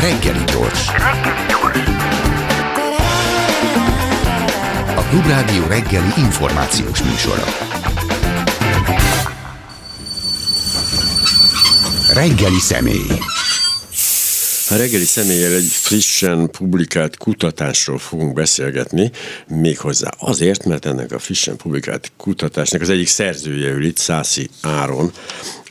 Reggeli gyors. A Klubrádió reggeli információs műsora. Reggeli személy. A reggeli személlyel egy frissen publikált kutatásról fogunk beszélgetni, méghozzá azért, mert ennek a frissen publikált kutatásnak az egyik szerzője ül itt, Szászi Áron,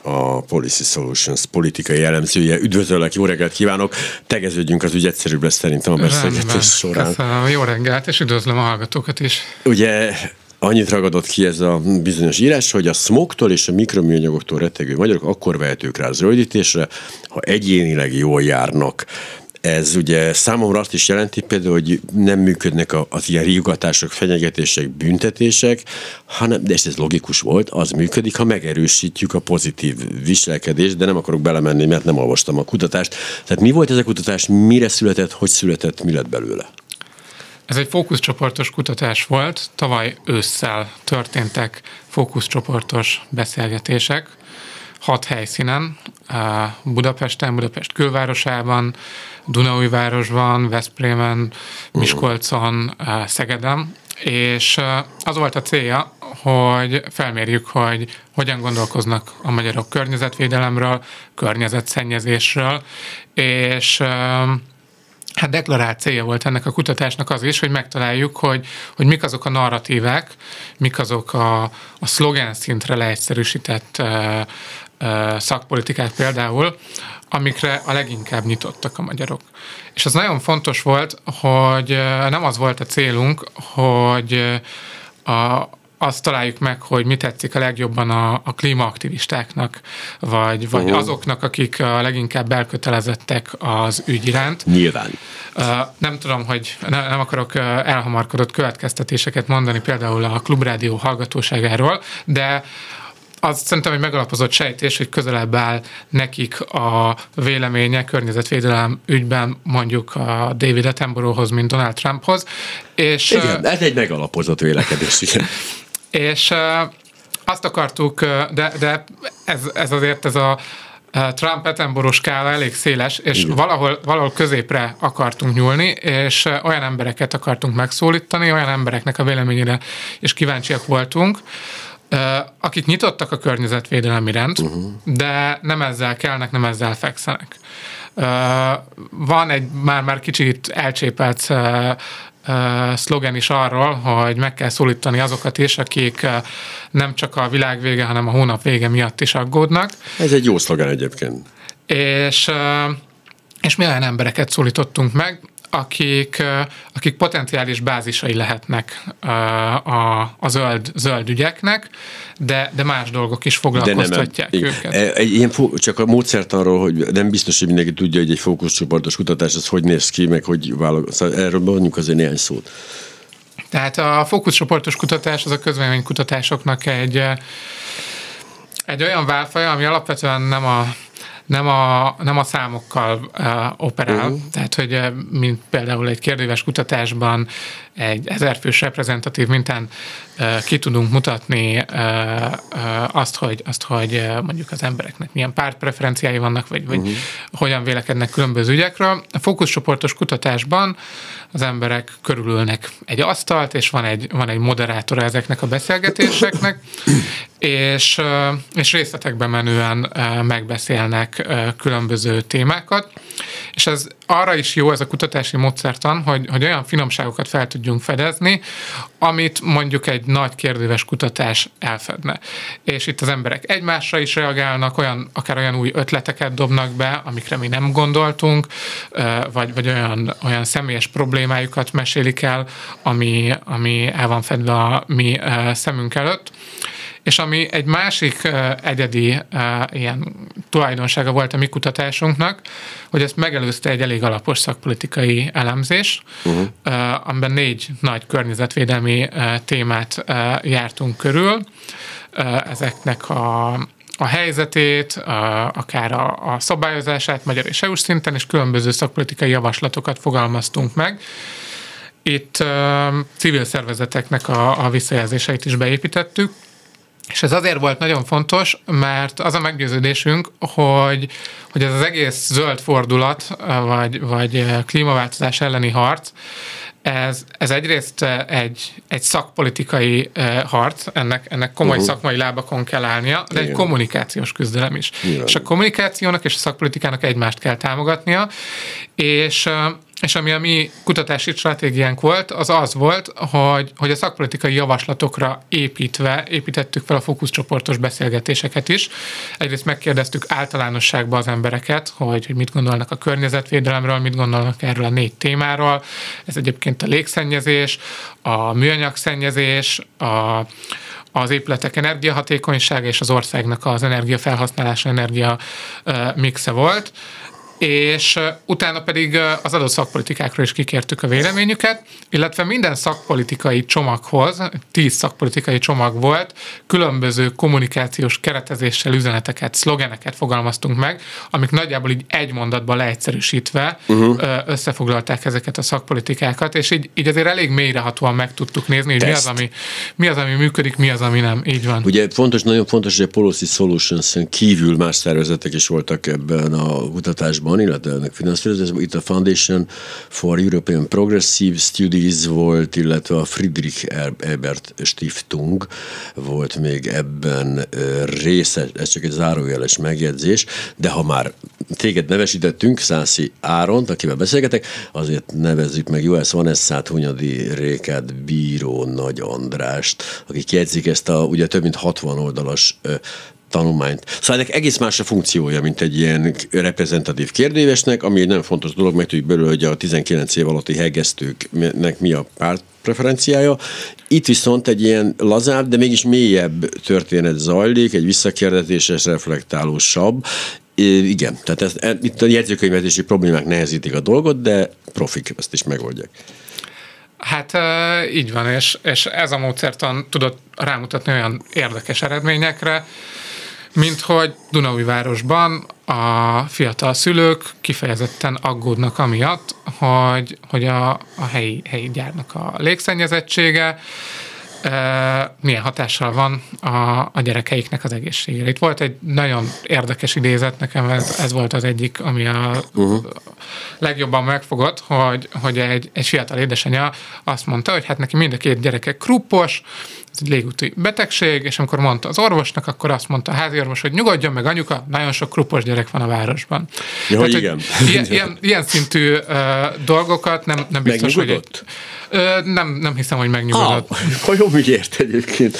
a Policy Solutions politikai elemzője. Üdvözöllek, jó reggelt kívánok! Tegeződjünk, az ügy egyszerűbb lesz szerintem a beszélgetés során. Köszönöm, jó reggelt, és üdvözlöm a hallgatókat is. Ugye annyit ragadott ki ez a bizonyos írás, hogy a smogtól és a mikroműanyagoktól rettegő magyarok akkor vehetők rá zöldítésre, ha egyénileg jól járnak. Ez ugye számomra azt is jelenti például, hogy nem működnek az ilyen riogatások, fenyegetések, büntetések, hanem, de ez logikus volt, az működik, ha megerősítjük a pozitív viselkedést, de nem akarok belemenni, mert nem olvastam a kutatást. Tehát mi volt ez a kutatás, mire született, hogy született, mi lett belőle? Ez egy fókuszcsoportos kutatás volt, tavaly ősszel történtek fókuszcsoportos beszélgetések, hat helyszínen, Budapesten, Budapest külvárosában, Dunaújvárosban, Veszprémen, Miskolcon, Szegeden, és az volt a célja, hogy felmérjük, hogy hogyan gondolkoznak a magyarok környezetvédelemről, környezetszennyezésről, és Hát deklarált célja volt ennek a kutatásnak az is, hogy megtaláljuk, hogy, hogy mik azok a narratívek, mik azok a, a szlogán szintre leegyszerűsített szakpolitikák például, amikre a leginkább nyitottak a magyarok. És az nagyon fontos volt, hogy nem az volt a célunk, hogy a, azt találjuk meg, hogy mi tetszik a legjobban a, a klímaaktivistáknak, vagy, vagy uh-huh. azoknak, akik a leginkább elkötelezettek az ügy iránt. Nyilván. Nem tudom, hogy ne, nem akarok elhamarkodott következtetéseket mondani például a Klubrádió hallgatóságáról, de az szerintem egy megalapozott sejtés, hogy közelebb áll nekik a véleménye környezetvédelem ügyben mondjuk a David Attenboroughhoz, mint Donald Trumphoz. És, igen, ez egy megalapozott vélekedés, igen. És azt akartuk, de, de ez, ez azért ez a Trump Attenborough skála elég széles, és Igen. valahol, valahol középre akartunk nyúlni, és olyan embereket akartunk megszólítani, olyan embereknek a véleményére is kíváncsiak voltunk, akik nyitottak a környezetvédelem iránt, uh-huh. de nem ezzel kelnek, nem ezzel fekszenek. Van egy már-már kicsit elcsépelt szlogen is arról, hogy meg kell szólítani azokat is, akik nem csak a világ vége, hanem a hónap vége miatt is aggódnak. Ez egy jó szlogen egyébként. És, és mi olyan embereket szólítottunk meg, akik, akik potenciális bázisai lehetnek a, a zöld, zöld ügyeknek, de, de más dolgok is foglalkoztatják de nem, őket. Egy, egy ilyen, csak a módszert arról, hogy nem biztos, hogy mindenki tudja, hogy egy fókuszcsoportos kutatás az hogy néz ki, meg hogy válogat. Szóval erről mondjuk azért néhány szót. Tehát a fókuszcsoportos kutatás az a közvéleménykutatásoknak egy, egy olyan válfaja, ami alapvetően nem a nem a, nem a számokkal uh, operál, uh-huh. tehát hogy uh, mint például egy kérdéves kutatásban egy ezerfős reprezentatív mintán ki tudunk mutatni azt, hogy, azt, hogy mondjuk az embereknek milyen pártpreferenciái vannak, vagy, uh-huh. vagy hogyan vélekednek különböző ügyekről. A fókuszcsoportos kutatásban az emberek körülülnek egy asztalt, és van egy, van egy moderátora ezeknek a beszélgetéseknek, és, és részletekben menően megbeszélnek különböző témákat, és ez arra is jó ez a kutatási módszertan, hogy, hogy olyan finomságokat fel tudjunk fedezni, amit mondjuk egy nagy kérdéves kutatás elfedne. És itt az emberek egymásra is reagálnak, olyan, akár olyan új ötleteket dobnak be, amikre mi nem gondoltunk, vagy, vagy olyan, olyan személyes problémájukat mesélik el, ami, ami el van fedve a mi szemünk előtt. És ami egy másik egyedi ilyen tulajdonsága volt a mi kutatásunknak, hogy ezt megelőzte egy elég alapos szakpolitikai elemzés, uh-huh. amiben négy nagy környezetvédelmi témát jártunk körül. Ezeknek a a helyzetét, a, akár a, a szabályozását magyar és EU szinten, és különböző szakpolitikai javaslatokat fogalmaztunk meg. Itt uh, civil szervezeteknek a, a visszajelzéseit is beépítettük, És ez azért volt nagyon fontos, mert az a meggyőződésünk, hogy, hogy ez az egész zöld fordulat, vagy, vagy klímaváltozás elleni harc, ez, ez egyrészt egy, egy szakpolitikai harc, ennek, ennek komoly uh-huh. szakmai lábakon kell állnia, de Igen. egy kommunikációs küzdelem is. Igen. És a kommunikációnak és a szakpolitikának egymást kell támogatnia, és és ami a mi kutatási stratégiánk volt, az az volt, hogy, hogy a szakpolitikai javaslatokra építve építettük fel a fókuszcsoportos beszélgetéseket is. Egyrészt megkérdeztük általánosságban az embereket, hogy, hogy mit gondolnak a környezetvédelemről, mit gondolnak erről a négy témáról. Ez egyébként a légszennyezés, a műanyagszennyezés, a az épületek energiahatékonysága és az országnak az energiafelhasználása, energia mixe volt és utána pedig az adott szakpolitikákról is kikértük a véleményüket, illetve minden szakpolitikai csomaghoz, tíz szakpolitikai csomag volt, különböző kommunikációs keretezéssel üzeneteket, szlogeneket fogalmaztunk meg, amik nagyjából így egy mondatban leegyszerűsítve uh-huh. összefoglalták ezeket a szakpolitikákat, és így, így azért elég mélyrehatóan meg tudtuk nézni, hogy mi az, ami, mi az, ami működik, mi az, ami nem. Így van. Ugye fontos, nagyon fontos, hogy a Policy solutions kívül más szervezetek is voltak ebben a kutatásban, Európában, illetve ennek finanszírozás, itt a Foundation for European Progressive Studies volt, illetve a Friedrich Ebert Stiftung volt még ebben része, ez csak egy zárójeles megjegyzés, de ha már téged nevesítettünk, Szászi Áront, akivel beszélgetek, azért nevezzük meg Joász Vanessát, Hunyadi Rékát, Bíró Nagy Andrást, akik jegyzik ezt a ugye több mint 60 oldalas tanulmányt. Szóval ennek egész más a funkciója, mint egy ilyen reprezentatív kérdévesnek, ami egy nagyon fontos dolog, meg tudjuk belőle, hogy a 19 év alatti hegesztőknek mi a párt preferenciája. Itt viszont egy ilyen lazább, de mégis mélyebb történet zajlik, egy visszakérdetéses, reflektálósabb, igen, tehát ez, e, itt a jegyzőkönyvetési problémák nehezítik a dolgot, de profik ezt is megoldják. Hát így van, és, és ez a módszertan tudott rámutatni olyan érdekes eredményekre, mint hogy Dunaújvárosban a fiatal szülők kifejezetten aggódnak amiatt, hogy, hogy a, a helyi, helyi gyárnak a légszennyezettsége milyen hatással van a, a gyerekeiknek az egészségére. Itt volt egy nagyon érdekes idézet, nekem ez, ez volt az egyik, ami a uh-huh. legjobban megfogott, hogy, hogy egy, egy fiatal édesanyja azt mondta, hogy hát neki mind a két gyereke kruppos, ez egy légúti betegség, és amikor mondta az orvosnak, akkor azt mondta a háziorvos, hogy nyugodjon meg anyuka, nagyon sok krupos gyerek van a városban. Ja, Tehát, igen. Ilyen, ilyen, ilyen szintű uh, dolgokat nem, nem biztos, hogy... Egy, uh, nem, nem hiszem, hogy megnyugodott. Ah, vajon miért egyébként?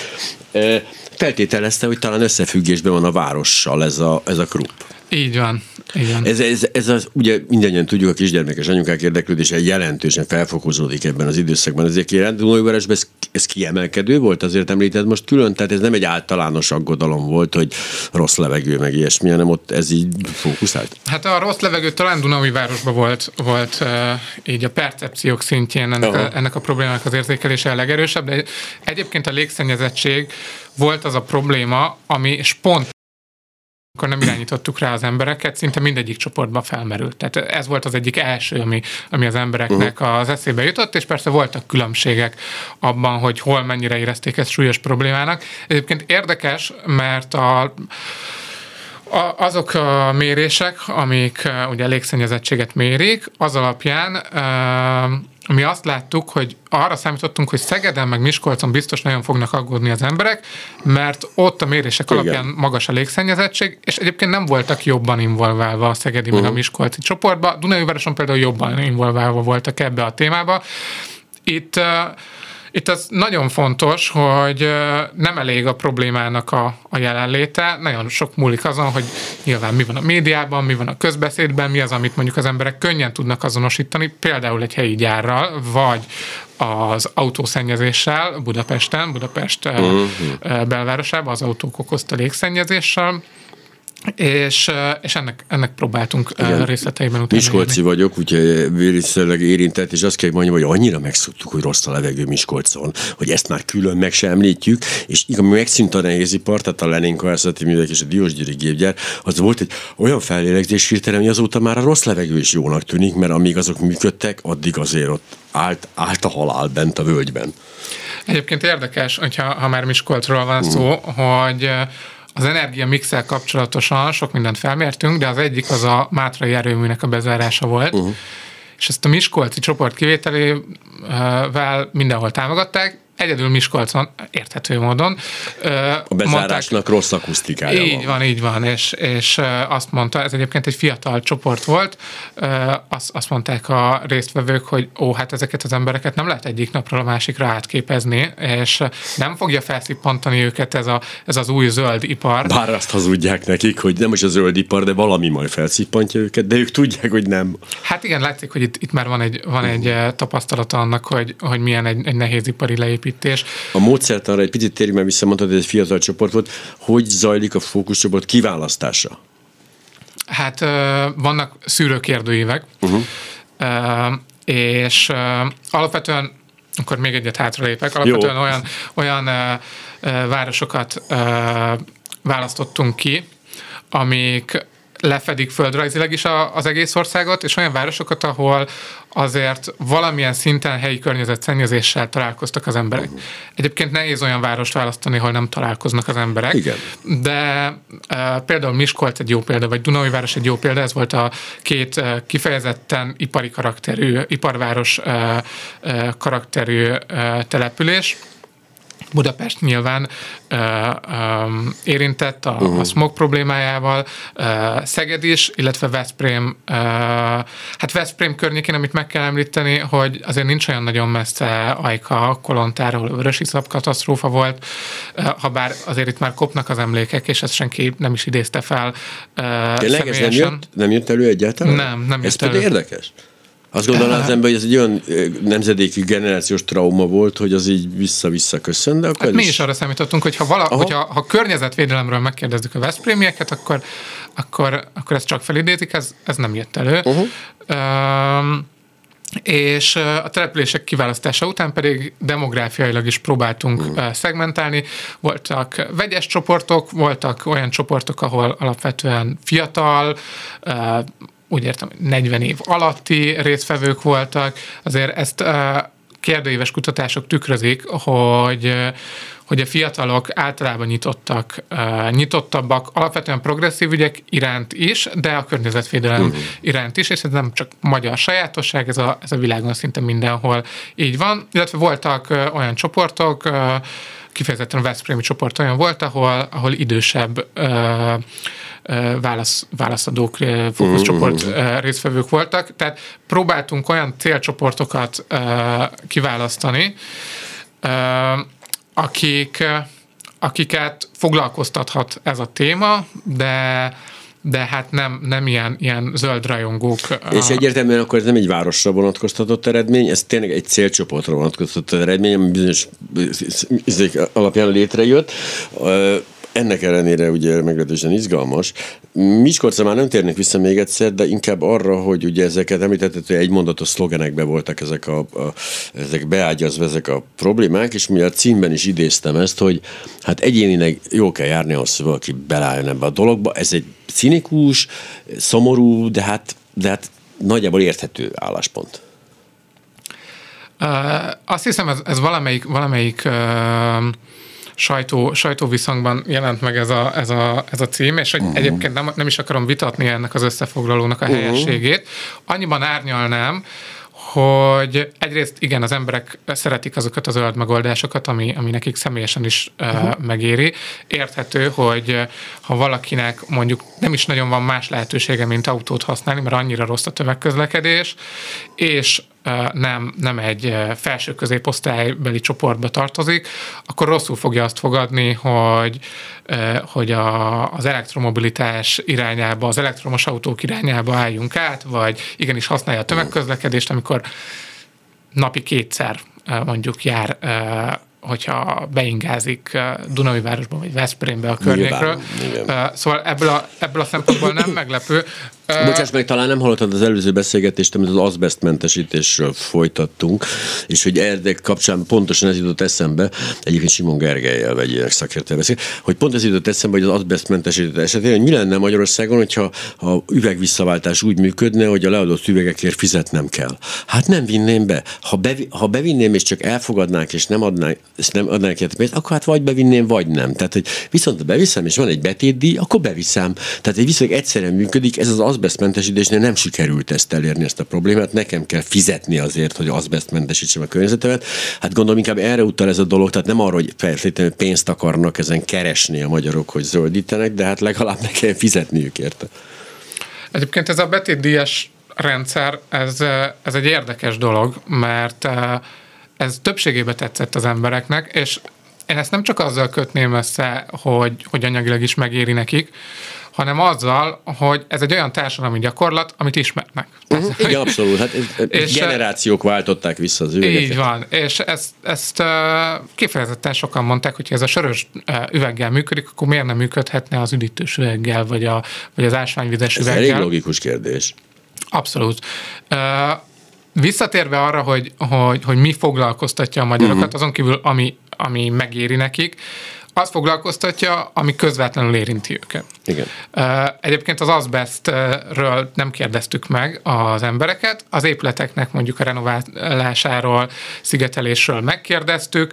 Uh, feltételezte, hogy talán összefüggésben van a várossal ez a, ez a krupp. Így van. Igen. Ez, ez, ez az, ugye mindannyian tudjuk, a kisgyermekes anyukák érdeklődése jelentősen felfokozódik ebben az időszakban. Ezért Dunajvárosban ez, ez kiemelkedő volt, azért említed most külön, tehát ez nem egy általános aggodalom volt, hogy rossz levegő, meg ilyesmi, hanem ott ez így fókuszált. Hát a rossz levegő talán Dunajvárosban volt, volt uh, így a percepciók szintjén ennek, a, ennek a problémának az érzékelése a legerősebb, de egyébként a légszennyezettség volt az a probléma, ami spont akkor nem irányítottuk rá az embereket, szinte mindegyik csoportban felmerült. Tehát ez volt az egyik első, ami, ami az embereknek uh-huh. az eszébe jutott, és persze voltak különbségek abban, hogy hol mennyire érezték ezt súlyos problémának. Egyébként érdekes, mert a a, azok a mérések, amik ugye légszennyezettséget mérik, az alapján mi azt láttuk, hogy arra számítottunk, hogy Szegeden meg Miskolcon biztos nagyon fognak aggódni az emberek, mert ott a mérések Igen. alapján magas a légszennyezettség, és egyébként nem voltak jobban involválva a szegedi uh-huh. meg a mhm. miskolci csoportba. Dunajvároson például jobban involválva voltak ebbe a témába. Itt uh, itt az nagyon fontos, hogy nem elég a problémának a, a jelenléte, nagyon sok múlik azon, hogy nyilván mi van a médiában, mi van a közbeszédben, mi az, amit mondjuk az emberek könnyen tudnak azonosítani, például egy helyi gyárral, vagy az autószennyezéssel Budapesten, Budapest uh-huh. belvárosában az autók okozta légszennyezéssel, és, és ennek, ennek próbáltunk Igen. részleteiben utána Miskolci érni. vagyok, úgyhogy vériszerűleg érintett, és azt kell mondjam, hogy annyira megszoktuk, hogy rossz a levegő Miskolcon, hogy ezt már külön meg sem említjük, és igen, megszűnt a nehézipar, tehát a Lenin Kohászati Művek és a Diósgyőri gépgyár, az volt egy olyan fellélegzés hirtelen, hogy azóta már a rossz levegő is jónak tűnik, mert amíg azok működtek, addig azért ott állt, állt a halál bent a völgyben. Egyébként érdekes, hogyha ha már Miskolcról van szó, uh. hogy az energia mixel kapcsolatosan sok mindent felmértünk, de az egyik az a Mátrai erőműnek a bezárása volt, uh-huh. és ezt a Miskolci csoport kivételével mindenhol támogatták, egyedül Miskolcon, érthető módon. A bezárásnak mondták, rossz akusztikája Így van, van így van, és, és azt mondta, ez egyébként egy fiatal csoport volt, azt, azt mondták a résztvevők, hogy ó, hát ezeket az embereket nem lehet egyik napról a másikra átképezni, és nem fogja felszippantani őket ez, a, ez az új zöld ipar. Bár azt hazudják nekik, hogy nem is a zöld ipar, de valami majd felszippantja őket, de ők tudják, hogy nem. Hát igen, látszik, hogy itt, itt már van egy, van egy tapasztalata annak, hogy, hogy milyen egy, egy nehéz ipari leépítés építés. A módszertanra egy picit térjünk, mert visszamondtad, hogy ez fiatal csoport volt. Hogy zajlik a fókuszcsoport kiválasztása? Hát vannak szűrőkérdőívek, uh-huh. és alapvetően akkor még egyet hátralépek. Alapvetően Jó. olyan, olyan városokat választottunk ki, amik lefedik földrajzilag is a, az egész országot, és olyan városokat, ahol azért valamilyen szinten helyi környezetszennyezéssel találkoztak az emberek. Uh-huh. Egyébként nehéz olyan várost választani, ahol nem találkoznak az emberek. Igen. De uh, például Miskolc egy jó példa, vagy Dunai város egy jó példa, ez volt a két uh, kifejezetten ipari karakterű, iparváros uh, uh, karakterű uh, település Budapest nyilván uh, um, érintett a, uh-huh. a smog problémájával, uh, Szeged is, illetve Veszprém. Uh, hát Veszprém környékén, amit meg kell említeni, hogy azért nincs olyan nagyon messze Ajka, Kolontár, ahol vörösi katasztrófa volt, uh, ha bár azért itt már kopnak az emlékek, és ezt senki nem is idézte fel uh, Tényleg ez nem jött, nem jött elő egyáltalán? Nem, nem jött ez elő. érdekes. Azt gondolom az ember, hogy ez egy olyan nemzedéki generációs trauma volt, hogy az így vissza-vissza köszön, de akkor hát mi is arra számítottunk, hogy ha, vala, hogyha, ha környezetvédelemről megkérdezzük a Veszprémieket, akkor, akkor, akkor ez csak felidézik, ez, ez nem jött elő. Uh-huh. Um, és a települések kiválasztása után pedig demográfiailag is próbáltunk uh. szegmentálni. Voltak vegyes csoportok, voltak olyan csoportok, ahol alapvetően fiatal, úgy értem, 40 év alatti résztvevők voltak. Azért ezt kérdőíves kutatások tükrözik, hogy hogy a fiatalok általában nyitottak, nyitottabbak alapvetően progresszív ügyek iránt is, de a környezetvédelem uh-huh. iránt is, és ez nem csak magyar sajátosság, ez a, ez a világon szinte mindenhol így van. Illetve voltak olyan csoportok, kifejezetten a Veszprémi csoport olyan volt, ahol, ahol idősebb válasz, válaszadók, fókuszcsoport mm-hmm. résztvevők voltak. Tehát próbáltunk olyan célcsoportokat kiválasztani, akik, akiket foglalkoztathat ez a téma, de de hát nem, nem ilyen, ilyen zöld rajongók. És egyértelműen akkor ez nem egy városra vonatkoztatott eredmény, ez tényleg egy célcsoportra vonatkoztatott eredmény, ami bizonyos alapján létrejött ennek ellenére ugye meglehetősen izgalmas. Miskolcra már nem térnek vissza még egyszer, de inkább arra, hogy ugye ezeket említetted, hogy egy mondatos szlogenekbe voltak ezek, a, a, ezek beágyazva ezek a problémák, és mi a címben is idéztem ezt, hogy hát egyénileg jó kell járni ahhoz, hogy valaki belálljon ebbe a dologba. Ez egy cinikus, szomorú, de hát, de hát nagyjából érthető álláspont. Uh, azt hiszem, ez, ez valamelyik, valamelyik uh sajtó, sajtóviszonyban jelent meg ez a, ez a, ez a cím, és hogy uh-huh. egyébként nem, nem is akarom vitatni ennek az összefoglalónak a uh-huh. helyességét. Annyiban árnyalnám, hogy egyrészt igen, az emberek szeretik azokat a zöld megoldásokat, ami, ami nekik személyesen is uh-huh. megéri. Érthető, hogy ha valakinek mondjuk nem is nagyon van más lehetősége, mint autót használni, mert annyira rossz a tömegközlekedés, és nem, nem egy felső középosztálybeli csoportba tartozik, akkor rosszul fogja azt fogadni, hogy, hogy a, az elektromobilitás irányába, az elektromos autók irányába álljunk át, vagy igenis használja a tömegközlekedést, amikor napi kétszer mondjuk jár hogyha beingázik Dunai városban vagy Veszprémbe a környékről. Nyilván, Szóval ebből a, ebből a szempontból nem meglepő. Bocsáss meg, talán nem hallottad az előző beszélgetést, amit az azbestmentesítésről folytattunk, és hogy erdek kapcsán pontosan ez jutott eszembe, egyébként Simon Gergelyel vegyének szakértő beszél, hogy pont ez jutott eszembe, hogy az azbestmentesítés esetén, hogy mi lenne Magyarországon, hogyha a üvegvisszaváltás úgy működne, hogy a leadott üvegekért fizetnem kell. Hát nem vinném be. Ha, bevi, ha bevinném, és csak elfogadnánk, és nem adnánk, és nem adnánk érte pénzt, akkor hát vagy bevinném, vagy nem. Tehát, hogy viszont ha beviszem, és van egy betétdíj, akkor beviszem. Tehát egy viszonylag egyszerűen működik, ez az azbestmentesítésnél nem sikerült ezt elérni, ezt a problémát. Nekem kell fizetni azért, hogy azbestmentesítsem a környezetemet. Hát gondolom inkább erre utal ez a dolog, tehát nem arra, hogy feltétlenül pénzt akarnak ezen keresni a magyarok, hogy zöldítenek, de hát legalább ne kell fizetniük érte. Egyébként ez a betétdíjas rendszer, ez, ez egy érdekes dolog, mert eh, ez többségében tetszett az embereknek, és én ezt nem csak azzal kötném össze, hogy, hogy anyagilag is megéri nekik, hanem azzal, hogy ez egy olyan társadalmi gyakorlat, amit ismernek. Uh-huh. Igen, abszolút. Hát és generációk váltották vissza az üvegeket. Így van, és ezt, ezt kifejezetten sokan mondták, hogy ez a sörös üveggel működik, akkor miért nem működhetne az üdítős üveggel, vagy, a, vagy az ásványvizes ez üveggel. Ez elég logikus kérdés. Abszolút. Visszatérve arra, hogy, hogy, hogy mi foglalkoztatja a magyarokat, uh-huh. azon kívül, ami, ami megéri nekik, az foglalkoztatja, ami közvetlenül érinti őket. Igen. Egyébként az azbestről nem kérdeztük meg az embereket, az épületeknek mondjuk a renoválásáról, szigetelésről megkérdeztük,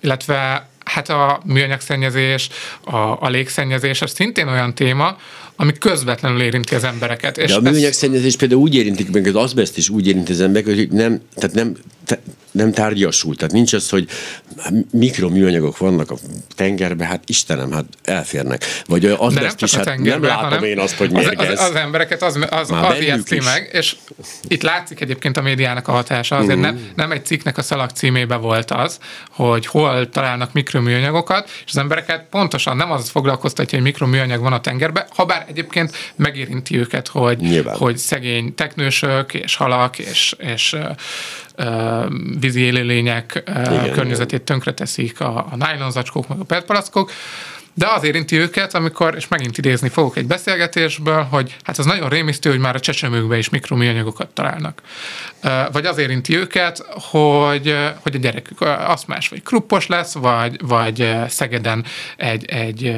illetve hát a műanyagszennyezés, a, a légszennyezés, az szintén olyan téma, ami közvetlenül érinti az embereket. És De a műanyagszennyezés ez... például úgy érintik meg, az azbest is úgy érinti az embereket, hogy nem, tehát nem, nem tárgyasul. Tehát nincs az, hogy mikroműanyagok vannak a tengerben, hát Istenem, hát elférnek. Vagy az nem, is, hát nem látom én azt, hogy mérgez. Az, az, az embereket az, az, az ijeszti meg, és itt látszik egyébként a médiának a hatása, azért mm. nem, nem egy cikknek a szalag címébe volt az, hogy hol találnak mikroműanyagokat, és az embereket pontosan nem az foglalkoztatja, hogy mikroműanyag van a tengerben, ha bár egyébként megérinti őket, hogy, hogy szegény teknősök és halak és, és vízi élőlények Igen, környezetét tönkreteszik a, a nylon zacskók, meg a petpalackok, de az érinti őket, amikor, és megint idézni fogok egy beszélgetésből, hogy hát az nagyon rémisztő, hogy már a csecsemőkbe is mikroműanyagokat találnak. Vagy az érinti őket, hogy, hogy a gyerekük aszmás vagy kruppos lesz, vagy, vagy Szegeden egy, egy,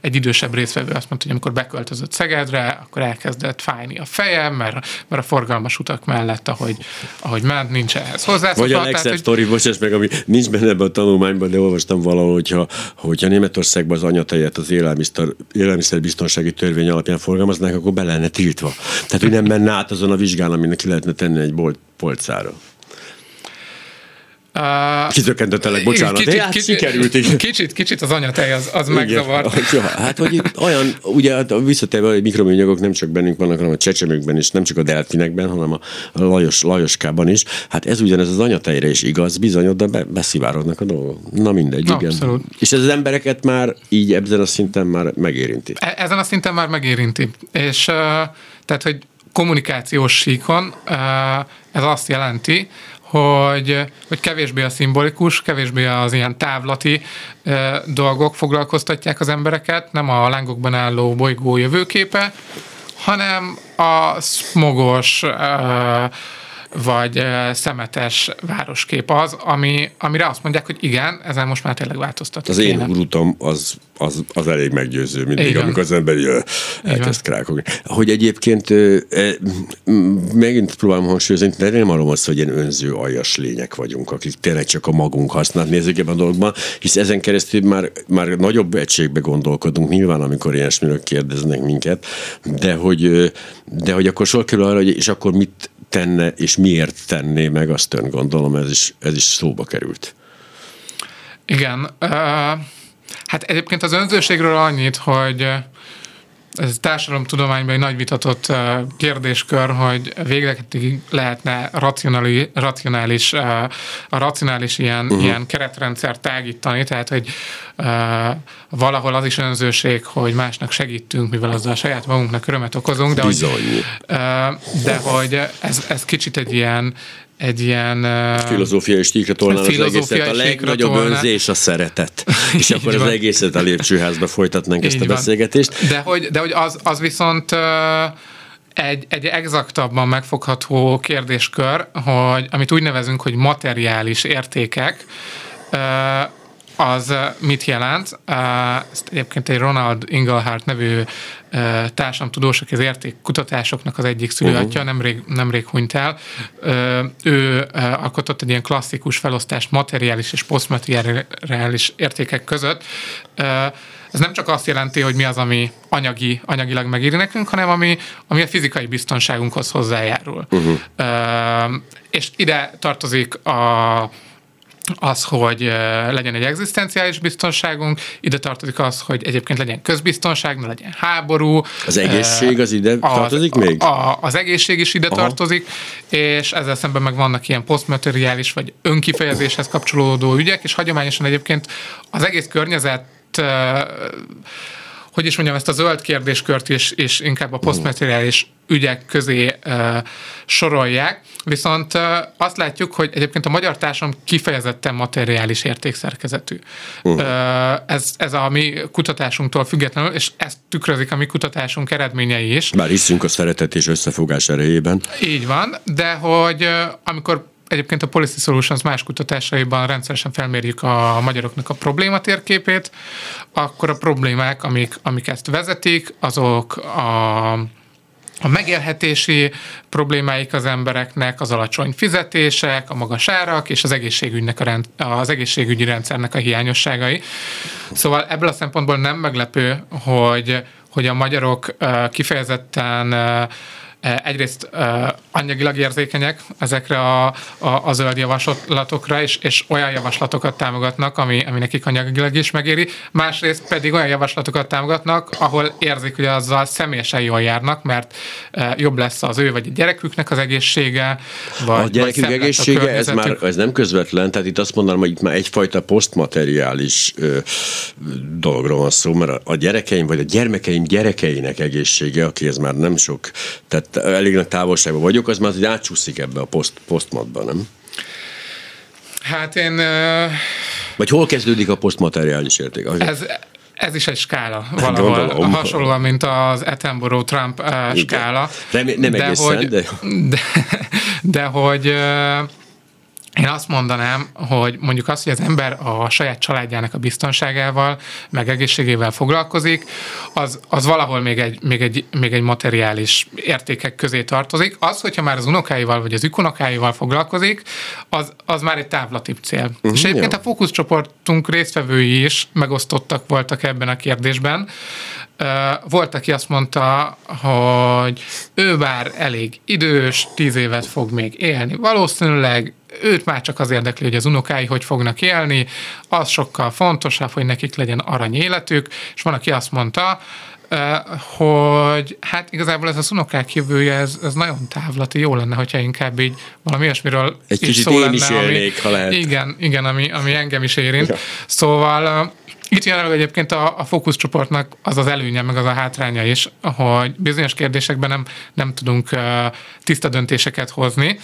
egy idősebb részvevő azt mondta, hogy amikor beköltözött Szegedre, akkor elkezdett fájni a feje, mert, mert a forgalmas utak mellett, ahogy, ahogy ment, nincs ehhez hozzá. Vagy a legszebb sztori, bocsáss meg, ami nincs benne ebben a tanulmányban, de olvastam valahol, hogyha, hogyha Németország Németországban az anyatejet az élelmiszer, élelmiszerbiztonsági törvény alapján forgalmaznák, akkor be lenne tiltva. Tehát, hogy nem menne át azon a vizsgán, aminek ki lehetne tenni egy bolt, polcára. Uh, Kizökkentettelek, bocsánat. Kicsit, de hát kicsit, sikerült. Így. Kicsit, kicsit az anyatej az, az megzavart. Ja, hát hogy itt olyan, ugye hát visszatérve, hogy mikroműanyagok nem csak bennünk vannak, hanem a csecsemőkben is, nem csak a delfinekben, hanem a Lajos, Lajoskában is. Hát ez ugyanez az anyatejre is igaz, bizony, de be, beszivárodnak a dolgok. Na mindegy, Na, igen. Abszolút. És ez az embereket már így ezen a szinten már megérinti. E- ezen a szinten már megérinti. És uh, tehát, hogy kommunikációs síkon uh, ez azt jelenti, hogy, hogy kevésbé a szimbolikus, kevésbé az ilyen távlati e, dolgok foglalkoztatják az embereket, nem a lángokban álló bolygó jövőképe, hanem a smogos e, vagy szemetes városkép az, ami, amire azt mondják, hogy igen, ezen most már tényleg változtatni Az én urutam az, az, az elég meggyőző mindig, igen. amikor az ember elkezd krákogni. Hogy egyébként e, megint próbálom hangsúlyozni, de nem arról az, hogy ilyen önző aljas lények vagyunk, akik tényleg csak a magunk használt nézzük ebben a dologban, hisz ezen keresztül már, már nagyobb egységbe gondolkodunk, nyilván, amikor ilyesmiről kérdeznek minket, de hogy, de hogy akkor sor kerül arra, hogy és akkor mit tenne, és miért tenné meg, azt ön gondolom, ez is, ez is szóba került. Igen. Uh, hát egyébként az önzőségről annyit, hogy ez társadalomtudományban egy nagy vitatott kérdéskör, hogy végletekig lehetne racionális, racionális, a racionális ilyen, uh-huh. ilyen keretrendszer tágítani, tehát hogy valahol az is önzőség, hogy másnak segítünk, mivel azzal a saját magunknak örömet okozunk, de, Bizony. hogy, de hogy ez, ez kicsit egy ilyen, egy ilyen... Filozófiai stíkra tolnál az egészet. A legnagyobb tolná. önzés a szeretet. És akkor van. az egészet a lépcsőházba folytatnánk ezt a beszélgetést. De hogy, de hogy az, az viszont egy, egy exaktabban megfogható kérdéskör, hogy amit úgy nevezünk, hogy materiális értékek, az mit jelent? Ezt egyébként egy Ronald Inglehart nevű társadalomtudós, aki az értékkutatásoknak az egyik szülőatja, uh-huh. nemrég, nemrég hunyt el. Ő alkotott egy ilyen klasszikus felosztást materiális és posztmateriális értékek között. Ez nem csak azt jelenti, hogy mi az, ami anyagi, anyagilag megéri nekünk, hanem ami, ami a fizikai biztonságunkhoz hozzájárul. Uh-huh. És ide tartozik a az, hogy legyen egy egzisztenciális biztonságunk, ide tartozik az, hogy egyébként legyen közbiztonság, ne legyen háború. Az egészség az ide az, tartozik még? A, az egészség is ide Aha. tartozik, és ezzel szemben meg vannak ilyen posztmateriális vagy önkifejezéshez kapcsolódó ügyek, és hagyományosan egyébként az egész környezet hogy is mondjam, ezt a zöld kérdéskört is, és inkább a posztmateriális ügyek közé uh, sorolják. Viszont uh, azt látjuk, hogy egyébként a magyar társadalom kifejezetten materiális értékszerkezetű. Uh. Uh, ez, ez a mi kutatásunktól függetlenül, és ezt tükrözik a mi kutatásunk eredményei is. Bár hiszünk a szeretet és összefogás erejében. Így van, de hogy amikor Egyébként a Policy Solutions más kutatásaiban rendszeresen felmérjük a magyaroknak a probléma térképét, akkor a problémák, amik, amik ezt vezetik, azok a a megélhetési problémáik az embereknek, az alacsony fizetések, a magas árak és az, egészségügynek a rend, az egészségügyi rendszernek a hiányosságai. Szóval ebből a szempontból nem meglepő, hogy, hogy a magyarok kifejezetten Eh, egyrészt uh, anyagilag érzékenyek ezekre a, a, a zöld javaslatokra, és, és olyan javaslatokat támogatnak, ami, ami nekik anyagilag is megéri, másrészt pedig olyan javaslatokat támogatnak, ahol érzik, hogy azzal személyesen jól járnak, mert uh, jobb lesz az ő vagy a gyereküknek az egészsége. Vagy, a gyerekük vagy egészsége, ez már ez nem közvetlen, tehát itt azt mondanám, hogy itt már egyfajta posztmateriális ö, dologról van szó, mert a, a gyerekeim, vagy a gyermekeim gyerekeinek egészsége, aki ez már nem sok, tehát elég nagy távolságban vagyok, az már hogy átsúszik ebbe a post, postmatba, nem? Hát én... Vagy hol kezdődik a posztmateriális érték? Ez, ez is egy skála valahol, Gondolom. hasonlóan, mint az Attenborough-Trump uh, skála. Nem, nem de egészen, hogy, de... De, de hogy uh, én azt mondanám, hogy mondjuk azt, hogy az ember a saját családjának a biztonságával, meg egészségével foglalkozik, az, az valahol még egy, még, egy, még egy materiális értékek közé tartozik. Az, hogyha már az unokáival vagy az ükunokáival foglalkozik, az, az már egy távlatibb cél. Uh-huh, És egyébként jó. a fókuszcsoportunk résztvevői is megosztottak voltak ebben a kérdésben. Volt, aki azt mondta, hogy ő bár elég idős, tíz évet fog még élni, valószínűleg őt már csak az érdekli, hogy az unokái hogy fognak élni, az sokkal fontosabb, hogy nekik legyen arany életük, és van, aki azt mondta, hogy hát igazából ez az unokák jövője, ez, ez nagyon távlati, jó lenne, hogyha inkább így valami olyasmiről Egy kicsit szó én lenne, is élnék, ami, ha lehet. Igen, igen ami, ami engem is érint. Ja. Szóval itt jelenleg egyébként a, a fókuszcsoportnak az az előnye, meg az a hátránya is, hogy bizonyos kérdésekben nem, nem tudunk uh, tiszta döntéseket hozni,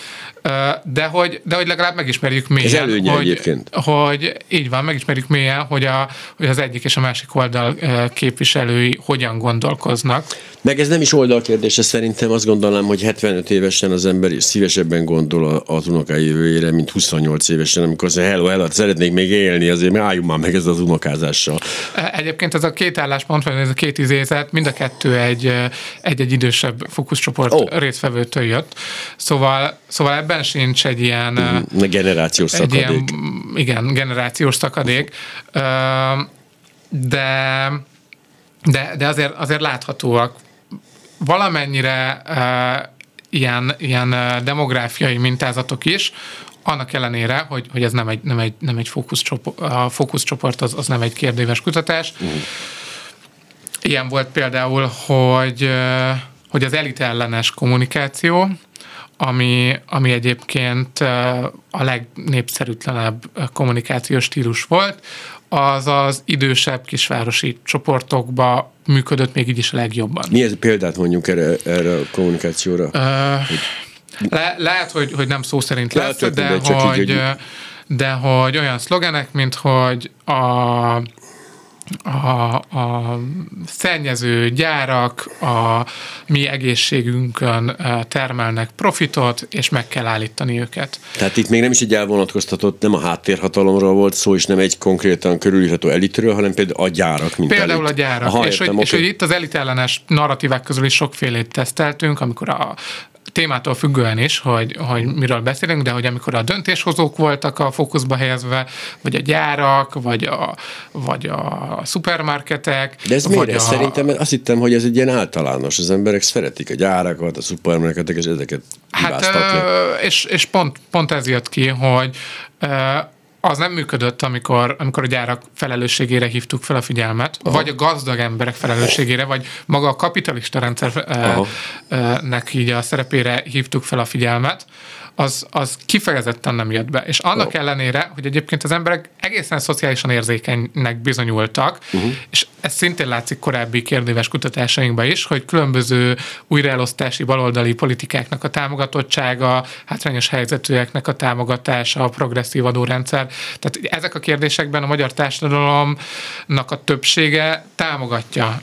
uh, de, hogy, de hogy legalább megismerjük mélyen. Ez előnye hogy, egyébként. Hogy így van, megismerjük mélyen, hogy, a, hogy az egyik és a másik oldal uh, képviselői hogyan gondolkoznak. Meg ez nem is oldalkérdése szerintem, azt gondolom, hogy 75 évesen az ember szívesebben gondol az unokái jövőjére, mint 28 évesen, amikor azt hello, hello, szeretnék még élni, azért álljunk már meg ez az unokázás E, egyébként ez a két álláspont, vagy ez a két izézet, mind a kettő egy, egy-egy idősebb fókuszcsoport oh. résztvevőtől jött. Szóval, szóval ebben sincs egy ilyen... Mm, generációs egy szakadék. Ilyen, igen, generációs szakadék. De, de, de azért, azért láthatóak valamennyire ilyen, ilyen demográfiai mintázatok is, annak ellenére, hogy, hogy ez nem egy, nem egy, nem egy fókuszcsoport, a fókuszcsoport az, az nem egy kérdéves kutatás. Uh. Ilyen volt például, hogy, hogy az elit ellenes kommunikáció, ami, ami egyébként a legnépszerűtlenebb kommunikációs stílus volt, az az idősebb kisvárosi csoportokba működött még így is a legjobban. Mi ez példát mondjuk erre, erre a kommunikációra? Hogy... Le, lehet, hogy, hogy nem szó szerint lehet, lesz, de, de, hogy, hogy... de hogy olyan szlogenek, mint hogy a a, a szennyező gyárak a mi egészségünkön termelnek profitot, és meg kell állítani őket. Tehát itt még nem is egy elvonatkoztatott, nem a háttérhatalomról volt szó, és nem egy konkrétan körülírható elitről, hanem például a gyárak, mint Például elit. a gyárak. Aha, és, értem, hogy, okay. és hogy itt az elit ellenes narratívák közül is sokfélét teszteltünk, amikor a témától függően is, hogy, hogy miről beszélünk, de hogy amikor a döntéshozók voltak a fókuszba helyezve, vagy a gyárak, vagy a, vagy a szupermarketek. De ez miért? A... Szerintem azt hittem, hogy ez egy ilyen általános. Az emberek szeretik a gyárakat, a szupermarketek, és ezeket Hát, és, és pont, pont ez jött ki, hogy az nem működött, amikor, amikor a gyárak felelősségére hívtuk fel a figyelmet, Aha. vagy a gazdag emberek felelősségére, vagy maga a kapitalista rendszernek így a szerepére hívtuk fel a figyelmet, az, az kifejezetten nem jött be. És annak oh. ellenére, hogy egyébként az emberek egészen szociálisan érzékenynek bizonyultak, uh-huh. és ez szintén látszik korábbi kérdéves kutatásainkban is, hogy különböző újraelosztási baloldali politikáknak a támogatottsága, hátrányos helyzetűeknek a támogatása, a progresszív adórendszer. Tehát ezek a kérdésekben a magyar társadalomnak a többsége támogatja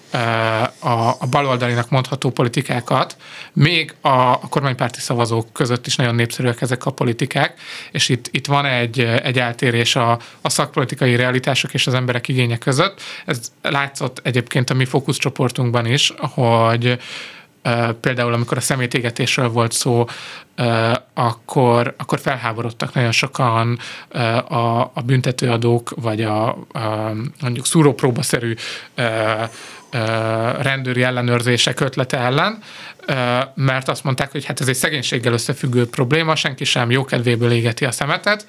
a, a baloldalinak mondható politikákat, még a, a kormánypárti szavazók között is nagyon népszerű népszerűek ezek a politikák, és itt, itt van egy, egy eltérés a, a szakpolitikai realitások és az emberek igénye között. Ez látszott egyébként a mi fókuszcsoportunkban is, hogy például amikor a szemétégetésről volt szó, akkor, akkor felháborodtak nagyon sokan a, a büntetőadók, vagy a, a mondjuk szúrópróbaszerű rendőri ellenőrzések ötlete ellen, mert azt mondták, hogy hát ez egy szegénységgel összefüggő probléma, senki sem jókedvéből égeti a szemetet,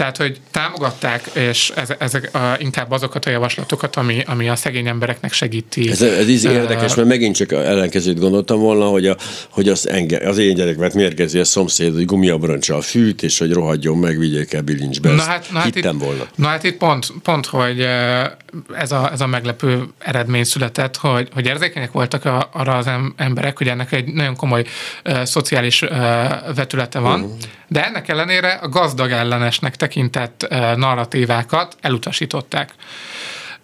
tehát, hogy támogatták, és ezek inkább azokat a javaslatokat, ami, ami a szegény embereknek segíti. Ez, ez így érdekes, mert megint csak ellenkezőt gondoltam volna, hogy, a, hogy az, enge, az én gyerek, mérgezi a szomszéd, hogy gumiabroncsa a fűt, és hogy rohadjon meg, vigyék el bilincsbe. Na hát, na hát itt, volna. Na hát itt pont, pont hogy ez a, ez a meglepő eredmény született, hogy, hogy érzékenyek voltak a, arra az emberek, hogy ennek egy nagyon komoly uh, szociális uh, vetülete van, uh-huh. De ennek ellenére a gazdag ellenesnek tekintett uh, narratívákat elutasították.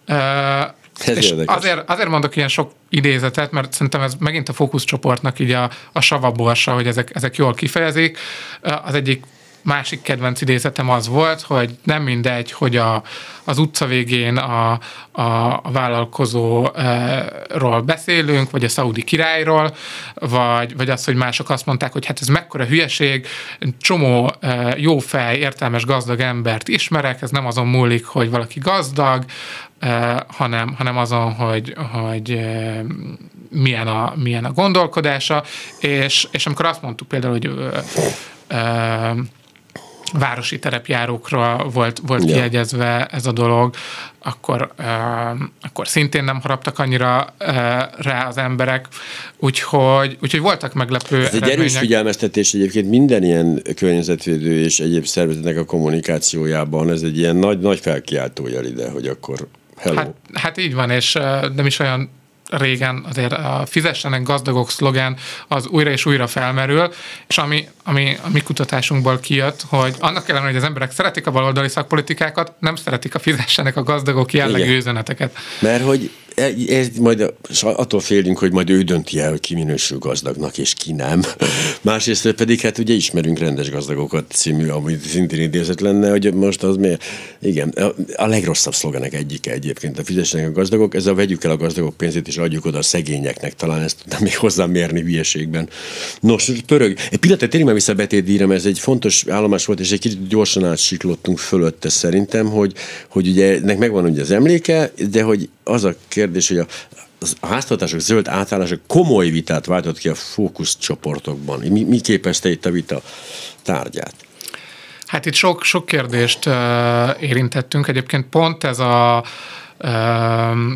Uh, ez és azért, azért mondok ilyen sok idézetet, mert szerintem ez megint a fókuszcsoportnak így a, a savaborsa, hogy ezek, ezek jól kifejezik. Az egyik másik kedvenc idézetem az volt, hogy nem mindegy, hogy a, az utca végén a, a, vállalkozóról beszélünk, vagy a szaudi királyról, vagy, vagy az, hogy mások azt mondták, hogy hát ez mekkora hülyeség, csomó e, jó fej, értelmes, gazdag embert ismerek, ez nem azon múlik, hogy valaki gazdag, e, hanem, hanem azon, hogy, hogy e, milyen, a, milyen a gondolkodása, és, és amikor azt mondtuk például, hogy városi terepjárókra volt, volt ja. kiegyezve ez a dolog, akkor, uh, akkor szintén nem haraptak annyira uh, rá az emberek, úgyhogy, úgyhogy voltak meglepő Ez egy erős figyelmeztetés egyébként minden ilyen környezetvédő és egyéb szervezetnek a kommunikációjában, ez egy ilyen nagy, nagy felkiáltójel ide, hogy akkor hello. Hát, hát így van, és uh, nem is olyan régen azért a fizessenek gazdagok szlogán az újra és újra felmerül, és ami, ami a mi kutatásunkból kijött, hogy annak ellenére, hogy az emberek szeretik a baloldali szakpolitikákat, nem szeretik a fizessenek a gazdagok jellegű Igen. üzeneteket. Mert hogy ez majd attól félünk, hogy majd ő dönti el, hogy ki minősül gazdagnak, és ki nem. Másrészt pedig hát ugye ismerünk rendes gazdagokat című, ami szintén idézet lenne, hogy most az miért... Igen, a legrosszabb szlogenek egyike egyébként a fizessenek a gazdagok, ez a vegyük el a gazdagok pénzét és adjuk oda a szegényeknek, talán ezt tudnám még hozzámérni hülyeségben. Nos, pörög. Egy pillanat, tényleg már vissza betétdíjra, ez egy fontos állomás volt, és egy kicsit gyorsan átsiklottunk fölötte szerintem, hogy, hogy ugye ennek megvan ugye az emléke, de hogy az a kérdés, hogy a, a háztartások zöld átállása komoly vitát váltott ki a fókuszcsoportokban. Mi, mi képezte itt a vita tárgyát? Hát itt sok, sok kérdést uh, érintettünk. Egyébként pont ez a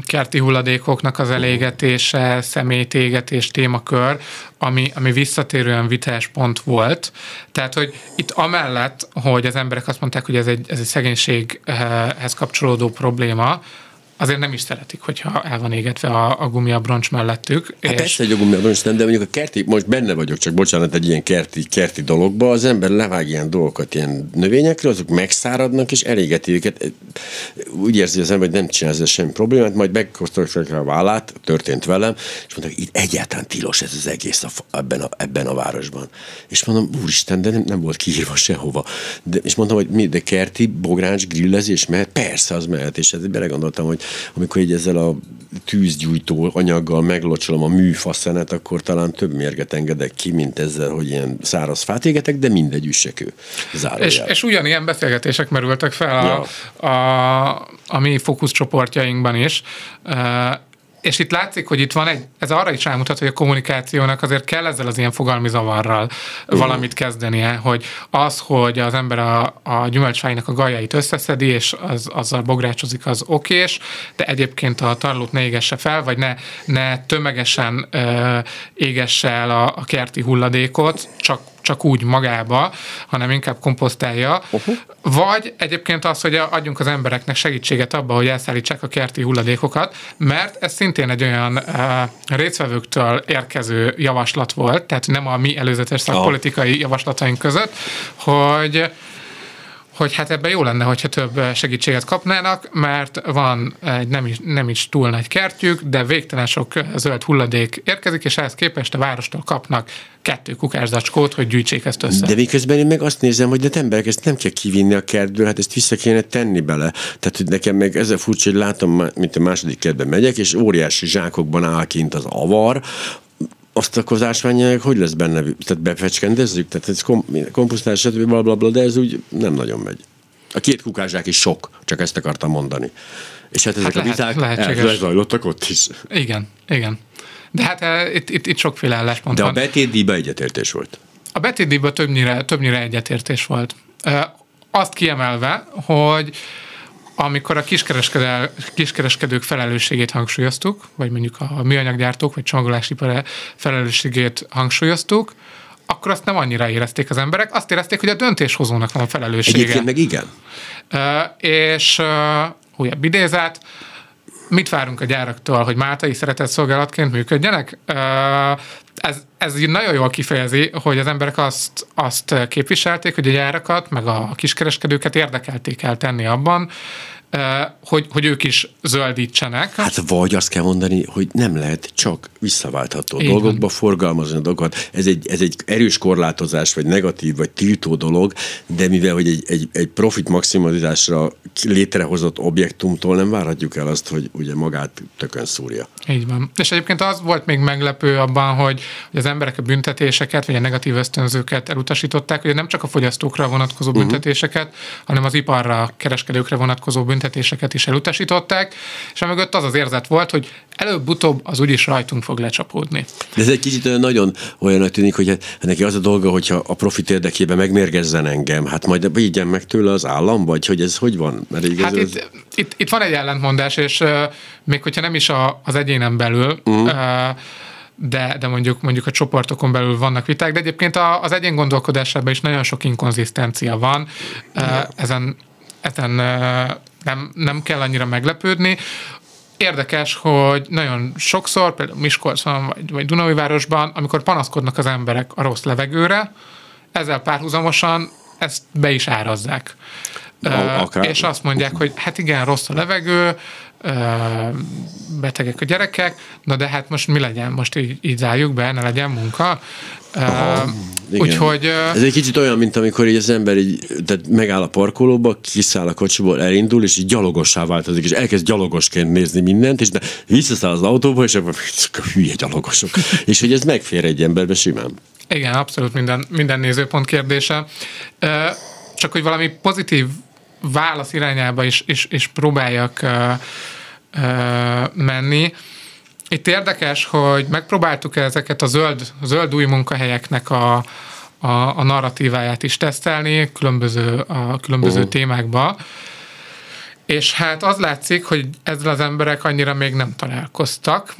kerti hulladékoknak az elégetése, szemétégetés témakör, ami, ami visszatérően vitáspont volt. Tehát, hogy itt amellett, hogy az emberek azt mondták, hogy ez egy, ez egy szegénységhez kapcsolódó probléma, azért nem is szeretik, hogyha el van égetve a, a gumiabroncs mellettük. Hát és... persze, hogy a gumiabroncs nem, de mondjuk a kerti, most benne vagyok, csak bocsánat, egy ilyen kerti, kerti dologba, az ember levág ilyen dolgokat ilyen növényekre, azok megszáradnak, és elégeti őket. Úgy érzi az ember, hogy nem csinál ezzel semmi problémát, majd megkosztolják a vállát, történt velem, és mondták, itt egyáltalán tilos ez az egész a, ebben, a, ebben a városban. És mondom, úristen, de nem, nem volt kiírva sehova. De, és mondtam, hogy mi, de kerti, bográncs, grillezés mehet? Persze, az mehet. És hát belegondoltam, hogy amikor így ezzel a tűzgyújtó anyaggal meglocsolom a műfaszenet, akkor talán több mérget engedek ki, mint ezzel, hogy ilyen száraz fát égetek, de mindegy üssekő. És, és ugyanilyen beszélgetések merültek fel a, ja. a, a mi fókuszcsoportjainkban is és itt látszik, hogy itt van egy, ez arra is rámutat, hogy a kommunikációnak azért kell ezzel az ilyen fogalmi zavarral uh-huh. valamit kezdenie, hogy az, hogy az ember a, a gyümölcsfájnak a gajait összeszedi, és az, azzal bográcsozik, az okés, de egyébként a tarlót ne égesse fel, vagy ne, ne tömegesen ö, égesse el a, a kerti hulladékot, csak csak úgy magába, hanem inkább komposztálja. Uh-huh. Vagy egyébként az, hogy adjunk az embereknek segítséget abba, hogy elszállítsák a kerti hulladékokat, mert ez szintén egy olyan uh, részvevőktől érkező javaslat volt, tehát nem a mi előzetes szakpolitikai javaslataink között, hogy hogy hát ebben jó lenne, hogyha több segítséget kapnának, mert van egy nem is, nem is túl nagy kertjük, de végtelen sok zöld hulladék érkezik, és ehhez képest a várostól kapnak kettő kukászacskót, hogy gyűjtsék ezt össze. De miközben én meg azt nézem, hogy de emberek, ezt nem kell kivinni a kertből, hát ezt vissza kéne tenni bele. Tehát, hogy nekem meg ez a furcsa, hogy látom, mint a második kertben megyek, és óriási zsákokban áll kint az avar, azt akkor az ásványanyag hogy lesz benne? Tehát befecskendezzük? Tehát ez kom, komposztál, stb. Bla, bla, bla, de ez úgy nem nagyon megy. A két kukázsák is sok, csak ezt akartam mondani. És hát ezek hát a viták elzajlottak ott is. Igen, igen. De hát uh, itt, itt, itt sokféle álláspont De van. a betétdíjban egyetértés volt. A betétdíjban többnyire, többnyire egyetértés volt. Uh, azt kiemelve, hogy amikor a kiskereskedők felelősségét hangsúlyoztuk, vagy mondjuk a műanyaggyártók, vagy csomagolási felelősségét hangsúlyoztuk, akkor azt nem annyira érezték az emberek, azt érezték, hogy a döntéshozónak van a felelőssége. Egyébként meg igen. Uh, és uh, újabb idézet, mit várunk a gyáraktól, hogy máltai szolgálatként működjenek? Ez, ez nagyon jól kifejezi, hogy az emberek azt, azt képviselték, hogy a gyárakat, meg a kiskereskedőket érdekelték el tenni abban, hogy, hogy ők is zöldítsenek. Hát vagy azt kell mondani, hogy nem lehet csak visszaváltható Így dolgokba van. forgalmazni a dolgokat. Ez egy, ez egy erős korlátozás, vagy negatív, vagy tiltó dolog, de mivel hogy egy, egy, egy profit maximalizásra létrehozott objektumtól nem várhatjuk el azt, hogy ugye magát tökön szúrja. Így van. És egyébként az volt még meglepő abban, hogy, az emberek a büntetéseket, vagy a negatív ösztönzőket elutasították, hogy nem csak a fogyasztókra vonatkozó uh-huh. büntetéseket, hanem az iparra, kereskedőkre vonatkozó büntetéseket büntetéseket is elutasították, és mögött az az érzet volt, hogy előbb-utóbb az úgyis rajtunk fog lecsapódni. De ez egy kicsit olyan nagyon olyan tűnik, hogy neki az a dolga, hogyha a profit érdekében megmérgezzen engem, hát majd vigyen meg tőle az állam, vagy hogy ez hogy van? Mert így hát itt, ez... itt, itt, van egy ellentmondás, és uh, még hogyha nem is a, az egyénen belül, uh-huh. uh, de, de mondjuk, mondjuk a csoportokon belül vannak viták, de egyébként az egyén gondolkodásában is nagyon sok inkonzisztencia van. Uh, ezen, ezen nem, nem kell annyira meglepődni. Érdekes, hogy nagyon sokszor, például Miskolcon vagy, vagy Dunaújvárosban, amikor panaszkodnak az emberek a rossz levegőre, ezzel párhuzamosan ezt be is árazzák. Akár. És azt mondják, hogy hát igen, rossz a levegő, betegek a gyerekek, na de hát most mi legyen? Most így, így zárjuk be, ne legyen munka. Aha, úgyhogy... Ez egy kicsit olyan, mint amikor így az ember így, tehát megáll a parkolóba, kiszáll a kocsiból, elindul, és így gyalogossá változik, és elkezd gyalogosként nézni mindent, és de visszaszáll az autóba, és akkor hülye gyalogosok. és hogy ez megfér egy emberbe simán. Igen, abszolút minden, minden nézőpont kérdése. Csak hogy valami pozitív válasz irányába is, is, is próbáljak uh, uh, menni. Itt érdekes, hogy megpróbáltuk ezeket a zöld, zöld új munkahelyeknek a, a, a narratíváját is tesztelni különböző, a különböző uh. témákba, És hát az látszik, hogy ezzel az emberek annyira még nem találkoztak,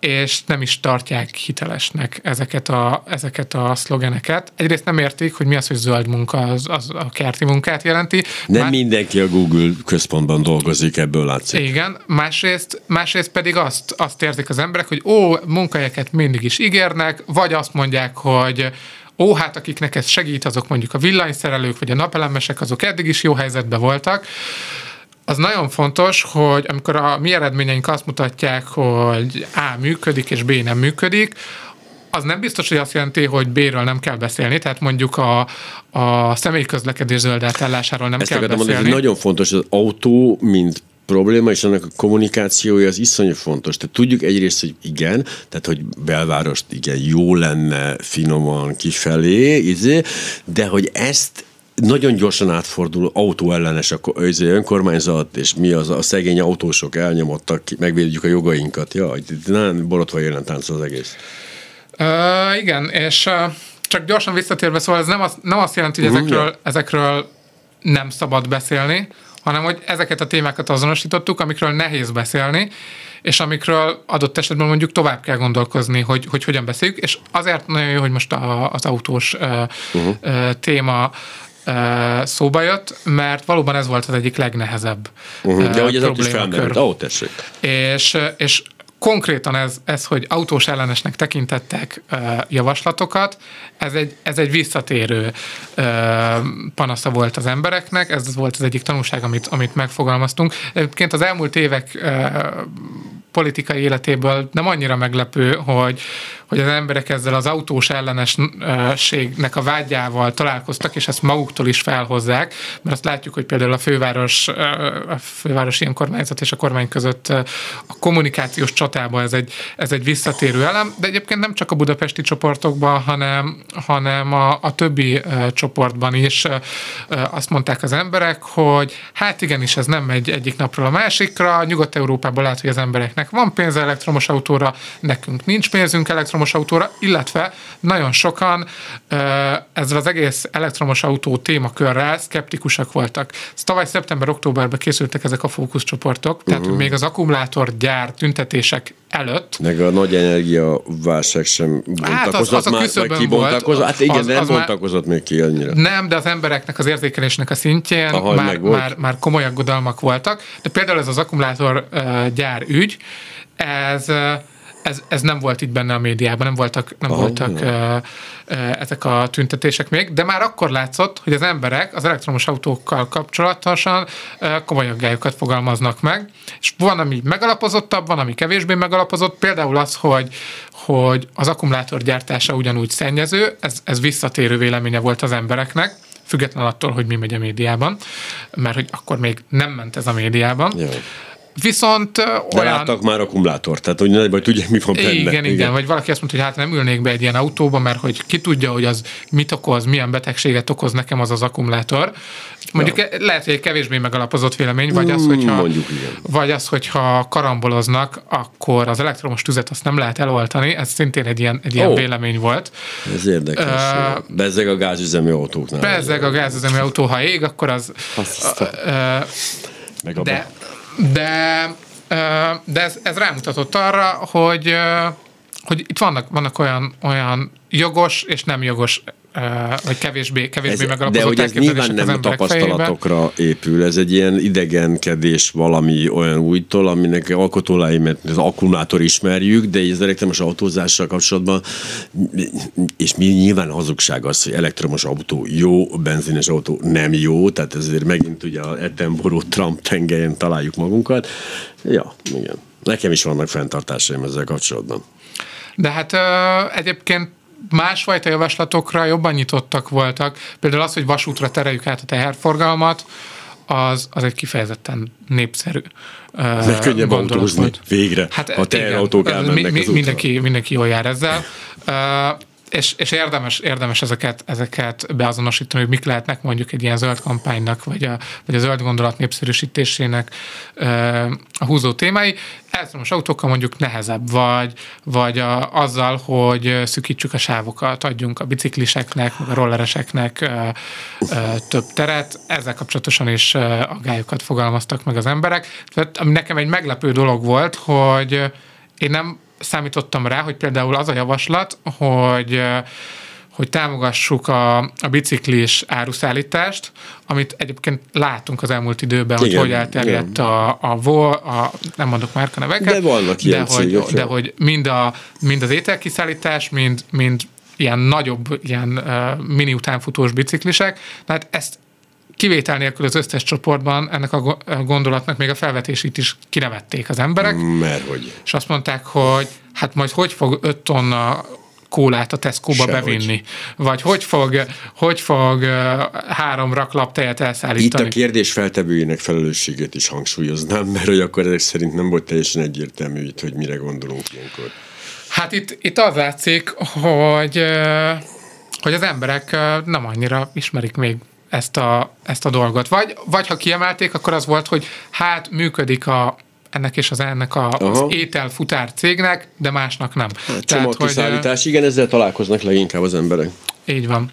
és nem is tartják hitelesnek ezeket a, ezeket a szlogeneket. Egyrészt nem értik, hogy mi az, hogy zöld munka, az, az a kerti munkát jelenti. Nem Már... mindenki a Google központban dolgozik, ebből látszik. Igen, másrészt, másrészt pedig azt, azt érzik az emberek, hogy ó, munkahelyeket mindig is ígérnek, vagy azt mondják, hogy ó, hát akiknek ez segít, azok mondjuk a villanyszerelők, vagy a napelemesek, azok eddig is jó helyzetben voltak az nagyon fontos, hogy amikor a mi eredményeink azt mutatják, hogy A működik és B nem működik, az nem biztos, hogy azt jelenti, hogy B-ről nem kell beszélni, tehát mondjuk a, a személyközlekedés zöld átállásáról nem Ezt kell beszélni. Mondani, hogy nagyon fontos, az autó, mint probléma, és annak a kommunikációja az iszonyú fontos. Tehát tudjuk egyrészt, hogy igen, tehát hogy belvárost igen, jó lenne finoman kifelé, izé, de hogy ezt nagyon gyorsan átfordul autóellenes a önkormányzat, és mi az a szegény autósok elnyomottak, megvédjük a jogainkat. Ja, nem borotva jelen tánc az egész. Uh, igen, és uh, csak gyorsan visszatérve, szóval ez nem, az, nem azt jelenti, hogy ezekről, ja. ezekről nem szabad beszélni, hanem hogy ezeket a témákat azonosítottuk, amikről nehéz beszélni, és amikről adott esetben mondjuk tovább kell gondolkozni, hogy, hogy hogyan beszéljük, és azért nagyon jó, hogy most a, az autós uh, uh-huh. téma szóba jött, mert valóban ez volt az egyik legnehezebb uh-huh. De hogy ez ott is felmerült, ahol tessék. És, és konkrétan ez, ez, hogy autós ellenesnek tekintettek uh, javaslatokat, ez egy, ez egy visszatérő uh, panasza volt az embereknek, ez volt az egyik tanulság, amit, amit megfogalmaztunk. Egyébként az elmúlt évek uh, politikai életéből nem annyira meglepő, hogy, hogy az emberek ezzel az autós ellenességnek a vágyával találkoztak, és ezt maguktól is felhozzák, mert azt látjuk, hogy például a főváros, a fővárosi önkormányzat és a kormány között a kommunikációs csatában ez egy, ez egy visszatérő elem, de egyébként nem csak a budapesti csoportokban, hanem, hanem a, a többi csoportban is azt mondták az emberek, hogy hát igenis ez nem megy egyik napról a másikra, Nyugat-Európában lehet, hogy az embereknek van pénze elektromos autóra, nekünk nincs pénzünk elektromos autóra, illetve nagyon sokan ezzel az egész elektromos autó témakörrel szkeptikusak voltak. Tavaly szeptember-októberben készültek ezek a fókuszcsoportok, tehát uh-huh. még az akkumulátorgyár tüntetések előtt. Meg a nagy energia válság sem bontakozott hát az, az a már, kibontakozott. Hát igen, az, nem az bontakozott még ki annyira. Nem, de az embereknek az érzékelésnek a szintjén Aha, már, már, már komoly aggodalmak voltak. De például ez az akkumulátorgyár ügy, ez ez, ez nem volt itt benne a médiában, nem voltak, nem oh, voltak uh, ezek a tüntetések még, de már akkor látszott, hogy az emberek az elektromos autókkal kapcsolatosan komoly aggályokat fogalmaznak meg, és van, ami megalapozottabb, van, ami kevésbé megalapozott, például az, hogy, hogy az akkumulátor gyártása ugyanúgy szennyező, ez, ez visszatérő véleménye volt az embereknek, független attól, hogy mi megy a médiában, mert hogy akkor még nem ment ez a médiában. Jaj. Viszont De olyan... láttak már akkumulátort, tehát hogy vagy tudják, mi van benne. Igen, igen, igen, vagy valaki azt mondta, hogy hát nem ülnék be egy ilyen autóba, mert hogy ki tudja, hogy az mit okoz, milyen betegséget okoz nekem az az akkumulátor. Mondjuk ja. lehet, hogy egy kevésbé megalapozott vélemény, vagy az, hogyha, Mondjuk, igen. vagy az, hogyha karamboloznak, akkor az elektromos tüzet azt nem lehet eloltani, ez szintén egy ilyen, egy ilyen oh. vélemény volt. Ez érdekes. Uh, bezzeg a gázüzemű autóknál. Bezzeg a gázüzemű autó, ha ég, akkor az... Azt uh, meg a de, de, de ez, ez rámutatott arra, hogy, hogy itt vannak, vannak olyan, olyan jogos és nem jogos vagy kevésbé, kevésbé ez, megalapozott De hogy ez nyilván nem tapasztalatokra fejében. épül, ez egy ilyen idegenkedés valami olyan újtól, aminek alkotólái, mert az akkumulátor ismerjük, de az elektromos autózással kapcsolatban, és mi nyilván hazugság az, hogy elektromos autó jó, benzines autó nem jó, tehát ezért megint ugye a Ettenború Trump tengelyen találjuk magunkat. Ja, igen. Nekem is vannak fenntartásaim ezzel kapcsolatban. De hát uh, egyébként másfajta javaslatokra jobban nyitottak voltak. Például az, hogy vasútra tereljük át a teherforgalmat, az, az egy kifejezetten népszerű uh, Meg könnyebb autózni, végre, hát, ha teherautók elmennek mi, mi, mindenki, mindenki jól jár ezzel. Uh, és, és érdemes, érdemes ezeket, ezeket beazonosítani, hogy mik lehetnek mondjuk egy ilyen zöld kampánynak, vagy a, vagy a zöld gondolat népszerűsítésének a húzó témái. Elektromos autókkal mondjuk nehezebb, vagy, vagy a, azzal, hogy szükítsük a sávokat, adjunk a bicikliseknek, meg a rollereseknek ö, ö, több teret. Ezzel kapcsolatosan is aggályokat fogalmaztak meg az emberek. Tehát, ami nekem egy meglepő dolog volt, hogy én nem számítottam rá, hogy például az a javaslat, hogy hogy támogassuk a, a biciklis áruszállítást, amit egyébként látunk az elmúlt időben, igen, hogy hogy elterjedt a, a, vol, a, nem mondok már neveket, de, vannak de, hogy, cégek, de hogy mind, a, mind az ételkiszállítás, mind, mind ilyen nagyobb, ilyen uh, mini utánfutós biciklisek, tehát ezt kivétel nélkül az összes csoportban ennek a gondolatnak még a felvetését is kinevették az emberek. Mert hogy? És azt mondták, hogy hát majd hogy fog 5 tonna kólát a Tesco-ba bevinni? Vagy hogy fog, hogy fog három raklap tejet elszállítani? Itt a kérdés feltevőjének felelősségét is hangsúlyoznám, mert hogy akkor ezek szerint nem volt teljesen egyértelmű itt, hogy mire gondolunk ilyenkor. Hát itt, itt az látszik, hogy, hogy az emberek nem annyira ismerik még ezt a, ezt a dolgot. Vagy, vagy ha kiemelték, akkor az volt, hogy hát működik a, ennek és az ennek a, az ételfutár cégnek, de másnak nem. Hát, Tehát, hogy, igen, ezzel találkoznak leginkább az emberek. Így van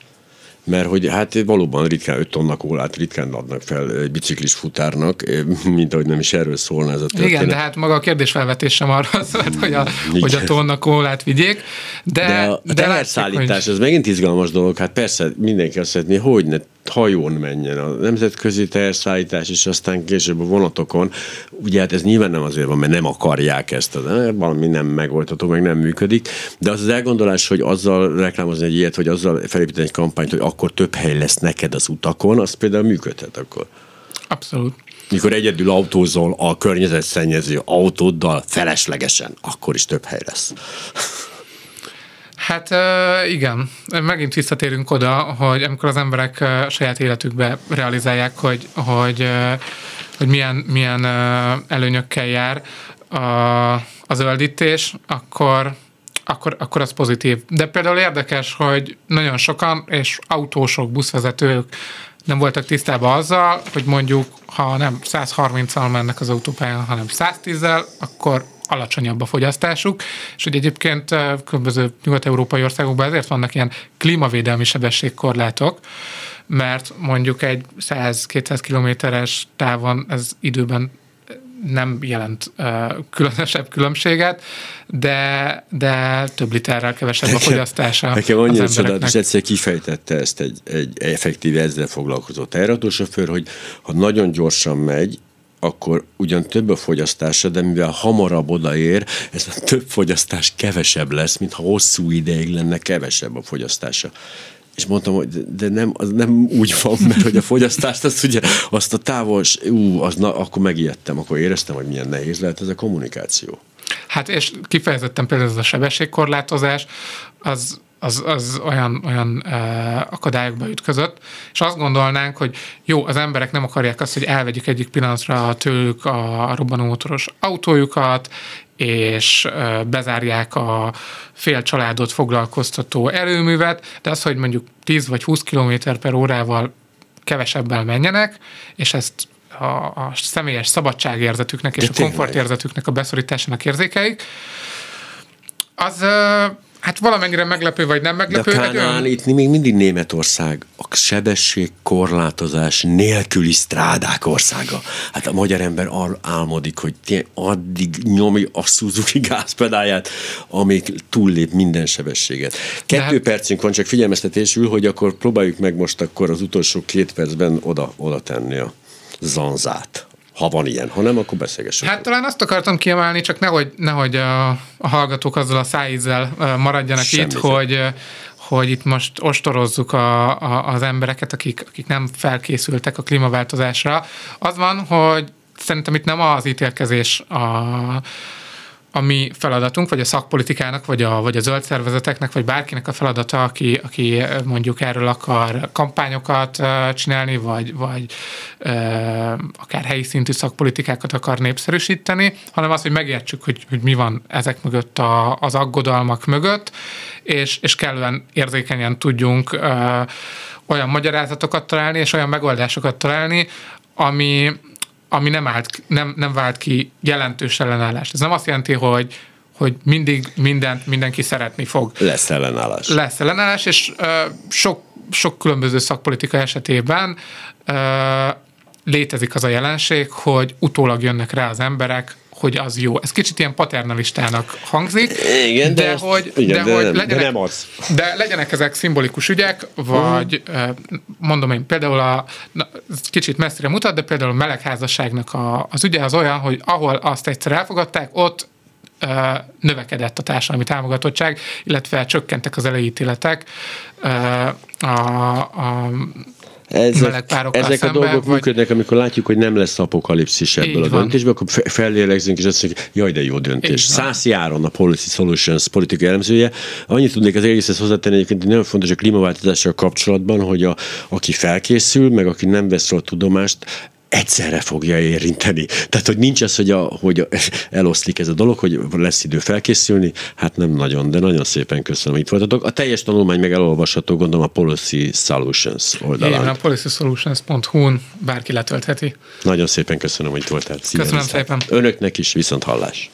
mert hogy hát valóban ritkán 5 tonna kólát ritkán adnak fel egy biciklis futárnak, mint ahogy nem is erről szólna ez a történet. Igen, de hát maga a kérdésfelvetés sem arra szólt, hogy a, hogy a tonna kólát vigyék. De, de a, a teherszállítás, hogy... ez megint izgalmas dolog, hát persze mindenki azt szeretné, hogy ne hajón menjen a nemzetközi teherszállítás, és aztán később a vonatokon. Ugye hát ez nyilván nem azért van, mert nem akarják ezt, de valami nem megoldható, meg nem működik, de az az elgondolás, hogy azzal reklámozni egy ilyet, vagy azzal felépíteni egy kampányt, hogy akkor több hely lesz neked az utakon, az például működhet akkor. Abszolút. Mikor egyedül autózol a környezetszennyező autóddal feleslegesen, akkor is több hely lesz. Hát igen, megint visszatérünk oda, hogy amikor az emberek saját életükbe realizálják, hogy, hogy, hogy milyen, milyen előnyökkel jár a, a zöldítés, akkor, akkor, akkor az pozitív. De például érdekes, hogy nagyon sokan, és autósok, buszvezetők nem voltak tisztában azzal, hogy mondjuk, ha nem 130-al mennek az autópályán, hanem 110-el, akkor alacsonyabb a fogyasztásuk, és hogy egyébként különböző nyugat-európai országokban ezért vannak ilyen klímavédelmi sebességkorlátok, mert mondjuk egy 100-200 kilométeres távon ez időben nem jelent uh, különösebb különbséget, de, de több literrel kevesebb a fogyasztása Nekem annyira csodálatos, egyszer kifejtette ezt egy, egy effektív ezzel foglalkozó terratósofőr, hogy ha nagyon gyorsan megy, akkor ugyan több a fogyasztása, de mivel hamarabb odaér, ez a több fogyasztás kevesebb lesz, mint ha hosszú ideig lenne kevesebb a fogyasztása. És mondtam, hogy de nem, az nem úgy van, mert hogy a fogyasztást, azt ugye, azt a távol, ú, az, na, akkor megijedtem, akkor éreztem, hogy milyen nehéz lehet ez a kommunikáció. Hát és kifejezetten például ez a sebességkorlátozás, az az, az olyan, olyan uh, akadályokba ütközött, és azt gondolnánk, hogy jó, az emberek nem akarják azt, hogy elvegyük egyik pillanatra tőlük a robbanómotoros autójukat, és bezárják a fél családot foglalkoztató erőművet, de az, hogy mondjuk 10 vagy 20 km per órával kevesebbel menjenek, és ezt a, a személyes szabadságérzetüknek és de a komfortérzetüknek a beszorításának érzékeik, az Hát valamennyire meglepő, vagy nem meglepő. De Kánán, olyan... itt még mindig Németország, a sebességkorlátozás nélküli strádák országa. Hát a magyar ember arra álmodik, hogy addig nyomi a Suzuki gázpedáját, amíg túllép minden sebességet. Kettő hát... percünk van, csak figyelmeztetésül, hogy akkor próbáljuk meg most akkor az utolsó két percben oda, oda tenni a zanzát ha van ilyen, ha nem, akkor beszélgessünk. Hát talán azt akartam kiemelni, csak nehogy, nehogy a, a hallgatók azzal a szájízzel maradjanak Semmi itt, hogy, hogy itt most ostorozzuk a, a, az embereket, akik, akik nem felkészültek a klímaváltozásra. Az van, hogy szerintem itt nem az ítélkezés a, a mi feladatunk, vagy a szakpolitikának, vagy a, vagy a zöld szervezeteknek, vagy bárkinek a feladata, aki, aki mondjuk erről akar kampányokat csinálni, vagy, vagy akár helyi szintű szakpolitikákat akar népszerűsíteni, hanem az, hogy megértsük, hogy, hogy mi van ezek mögött a, az aggodalmak mögött, és, és kellően érzékenyen tudjunk olyan magyarázatokat találni, és olyan megoldásokat találni, ami, ami nem, állt, nem, nem vált ki jelentős ellenállást. Ez nem azt jelenti, hogy hogy mindig mindent mindenki szeretni fog. Lesz ellenállás. Lesz ellenállás, és uh, sok, sok különböző szakpolitika esetében uh, létezik az a jelenség, hogy utólag jönnek rá az emberek, hogy az jó. Ez kicsit ilyen paternalistának hangzik, igen, de, de, ezt, hogy, igen, de, de, hogy nem, legyenek, de nem az. De legyenek ezek szimbolikus ügyek, vagy uh-huh. mondom én, például a, na, kicsit messzire mutat, de például a melegházasságnak a, az ügye az olyan, hogy ahol azt egyszer elfogadták, ott növekedett a társadalmi támogatottság, illetve csökkentek az elejétéletek a, a ezek, ezek a dolgok vagy... működnek, amikor látjuk, hogy nem lesz apokalipszis ebből Így a döntésből, akkor fellélegzünk, és azt mondjuk, jaj, de jó döntés. Szász Járon, a Policy Solutions politikai elemzője. Annyit tudnék az egészhez hozzátenni, egyébként nagyon fontos a klímaváltozással kapcsolatban, hogy a, aki felkészül, meg aki nem vesz róla tudomást, egyszerre fogja érinteni. Tehát, hogy nincs ez, hogy, a, hogy eloszlik ez a dolog, hogy lesz idő felkészülni, hát nem nagyon, de nagyon szépen köszönöm, hogy itt voltatok. A teljes tanulmány meg elolvasható, gondolom a Policy Solutions oldalán. Igen, a policysolutions.hu-n bárki letöltheti. Nagyon szépen köszönöm, hogy itt voltál. Szia köszönöm szépen. Önöknek is viszont hallás.